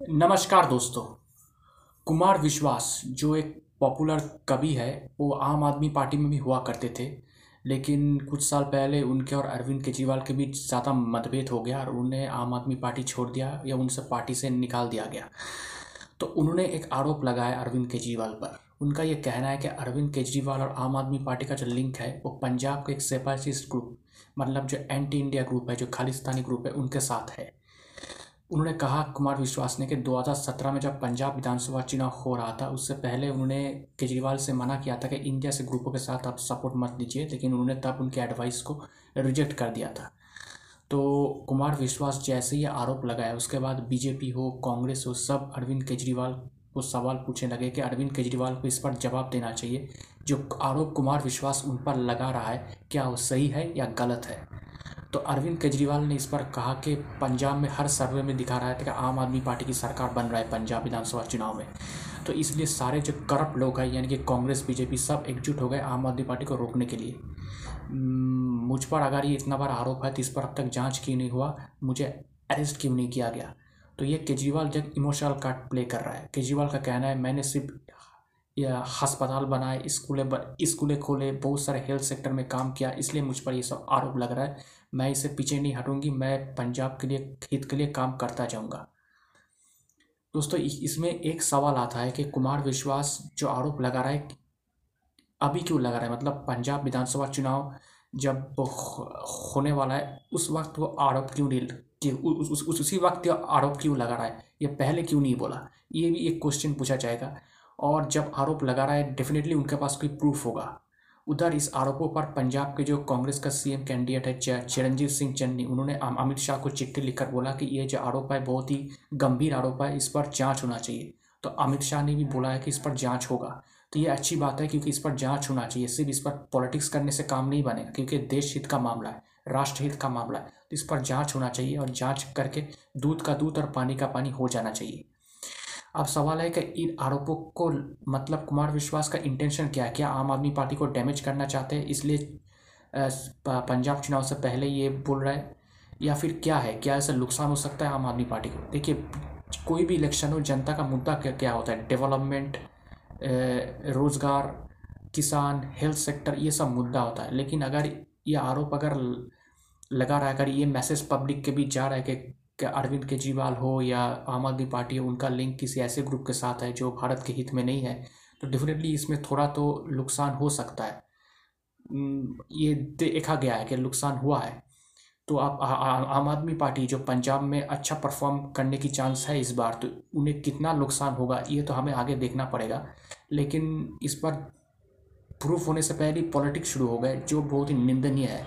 नमस्कार दोस्तों। कुमार विश्वास, जो एक पॉपुलर कवि है, वो आम आदमी पार्टी में भी हुआ करते थे, लेकिन कुछ साल पहले उनके और अरविंद केजरीवाल के बीच ज़्यादा मतभेद हो गया और उन्हें आम आदमी पार्टी छोड़ दिया या उनसे पार्टी से निकाल दिया गया। तो उन्होंने एक आरोप लगाया अरविंद केजरीवाल पर। उनका ये कहना है कि अरविंद केजरीवाल और आम आदमी पार्टी का जो लिंक है, वो पंजाब के एक सेपासिस्ट ग्रुप मतलब जो एंटी इंडिया ग्रुप है, जो खालिस्तानी ग्रुप है, उनके साथ है। उन्होंने कहा, कुमार, विश्वास ने कि 2017 में जब पंजाब विधानसभा चुनाव हो रहा था, उससे पहले उन्होंने केजरीवाल से मना किया था कि इंडिया से ग्रुपों के साथ आप सपोर्ट मत दीजिए, लेकिन उन्होंने तब उनके एडवाइस को रिजेक्ट कर दिया था। तो कुमार, विश्वास, जैसे ही आरोप लगाया, उसके बाद बीजेपी हो, कांग्रेस हो, सब अरविंद केजरीवाल को सवाल पूछने लगे कि अरविंद केजरीवाल को इस पर जवाब देना चाहिए। जो आरोप कुमार, विश्वास उन पर लगा रहा है, क्या वो सही है या गलत है? तो अरविंद केजरीवाल ने इस पर कहा कि पंजाब में हर सर्वे में दिखा रहा है कि आम आदमी पार्टी की सरकार बन रहा है पंजाब विधानसभा चुनाव में। तो इसलिए सारे जो करप्ट लोग हैं, यानी कि कांग्रेस, बीजेपी, सब एकजुट हो गए आम आदमी पार्टी को रोकने के लिए। मुझ पर अगर ये इतना बार आरोप है तो इस पर अब तक जाँच क्यों नहीं हुआ? मुझे अरेस्ट क्यों नहीं किया गया? तो ये केजरीवाल जब इमोशनल कार्ड प्ले कर रहा है। केजरीवाल का कहना है, मैंने सिर्फ़ या अस्पताल बनाए स्कूलें स्कूलें खोले बहुत सारे हेल्थ सेक्टर में काम किया इसलिए मुझ पर ये सब आरोप लग रहा है। मैं इसे पीछे नहीं हटूँगी मैं पंजाब के लिए हित के लिए काम करता जाऊँगा। दोस्तों इसमें एक सवाल आता है कि कुमार विश्वास जो आरोप लगा रहा है अभी क्यों लगा रहा है? मतलब पंजाब विधानसभा चुनाव जब होने वाला है उस वक्त वो आरोप क्यों नहीं कि उस, उस, उस उसी वक्त आरोप क्यों लगा रहा है? ये पहले क्यों नहीं बोला? ये भी एक क्वेश्चन पूछा जाएगा। और जब आरोप लगा रहा है डेफिनेटली उनके पास कोई प्रूफ होगा। उधर इस आरोपों पर पंजाब के जो कांग्रेस का सीएम कैंडिडेट है चिरंजीव सिंह चन्नी, उन्होंने अमित शाह को चिट्ठी लिखकर बोला कि ये जो आरोप है, बहुत ही गंभीर आरोप है, इस पर जाँच होना चाहिए। तो अमित शाह ने भी बोला है कि इस पर जाँच होगा। तो ये अच्छी बात है, क्योंकि इस पर जाँच होना चाहिए, सिर्फ़ इस पर पॉलिटिक्स करने से काम नहीं बनेगा, क्योंकि देश हित का मामला है, राष्ट्र हित का मामला है। तो इस पर जाँच होना चाहिए और जाँच करके दूध का दूध और पानी का पानी हो जाना चाहिए। अब सवाल है कि इन आरोपों को मतलब कुमार विश्वास का इंटेंशन क्या है? क्या आम आदमी पार्टी को डैमेज करना चाहते हैं? इसलिए पंजाब चुनाव से पहले ये बोल रहा है। या फिर क्या है? क्या ऐसा नुकसान हो सकता है आम आदमी पार्टी को? देखिए, कोई भी इलेक्शन हो, जनता का मुद्दा क्या क्या होता है? डेवलपमेंट रोज़गार, किसान हेल्थ सेक्टर ये सब मुद्दा होता है। लेकिन अगर ये आरोप अगर लगा रहा है, अगर ये मैसेज पब्लिक के बीच जा रहा है कि अरविंद केजरीवाल हो या आम आदमी पार्टी हो, उनका लिंक किसी ऐसे ग्रुप के साथ है जो भारत के हित में नहीं है। तो डेफिनेटली इसमें थोड़ा तो नुकसान हो सकता है। ये देखा गया है कि नुकसान हुआ है। तो आप आम आदमी पार्टी जो पंजाब में अच्छा परफॉर्म करने की चांस है इस बार तो उन्हें कितना नुकसान होगा, ये तो हमें आगे देखना पड़ेगा। लेकिन इस पर प्रूफ होने से पहले पॉलिटिक्स शुरू हो गए, जो बहुत ही निंदनीय है।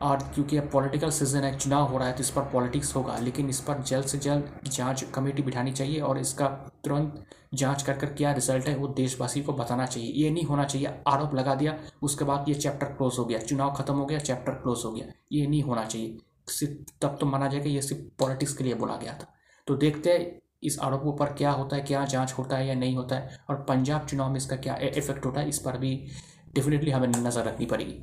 और क्योंकि अब पॉलिटिकल सीज़न है चुनाव हो रहा है तो इस पर पॉलिटिक्स होगा। लेकिन इस पर जल्द से जल्द जाँच कमेटी बिठानी चाहिए और इसका तुरंत जाँच कर कर क्या रिज़ल्ट है, वो देशवासी को बताना चाहिए। ये नहीं होना चाहिए, आरोप लगा दिया, उसके बाद ये चैप्टर क्लोज हो गया। चुनाव खत्म हो गया चैप्टर क्लोज हो गया। ये नहीं होना चाहिए। सिर्फ़ तब तो माना जाएगा, ये सिर्फ़ पॉलिटिक्स के लिए बोला गया था। तो देखते हैं इस आरोपों पर क्या होता है, क्या जाँच होता है या नहीं होता है, और पंजाब चुनाव में इसका क्या इफ़ेक्ट होता है, इस पर भी डेफिनेटली हमें नज़र रखनी पड़ेगी।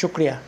शुक्रिया।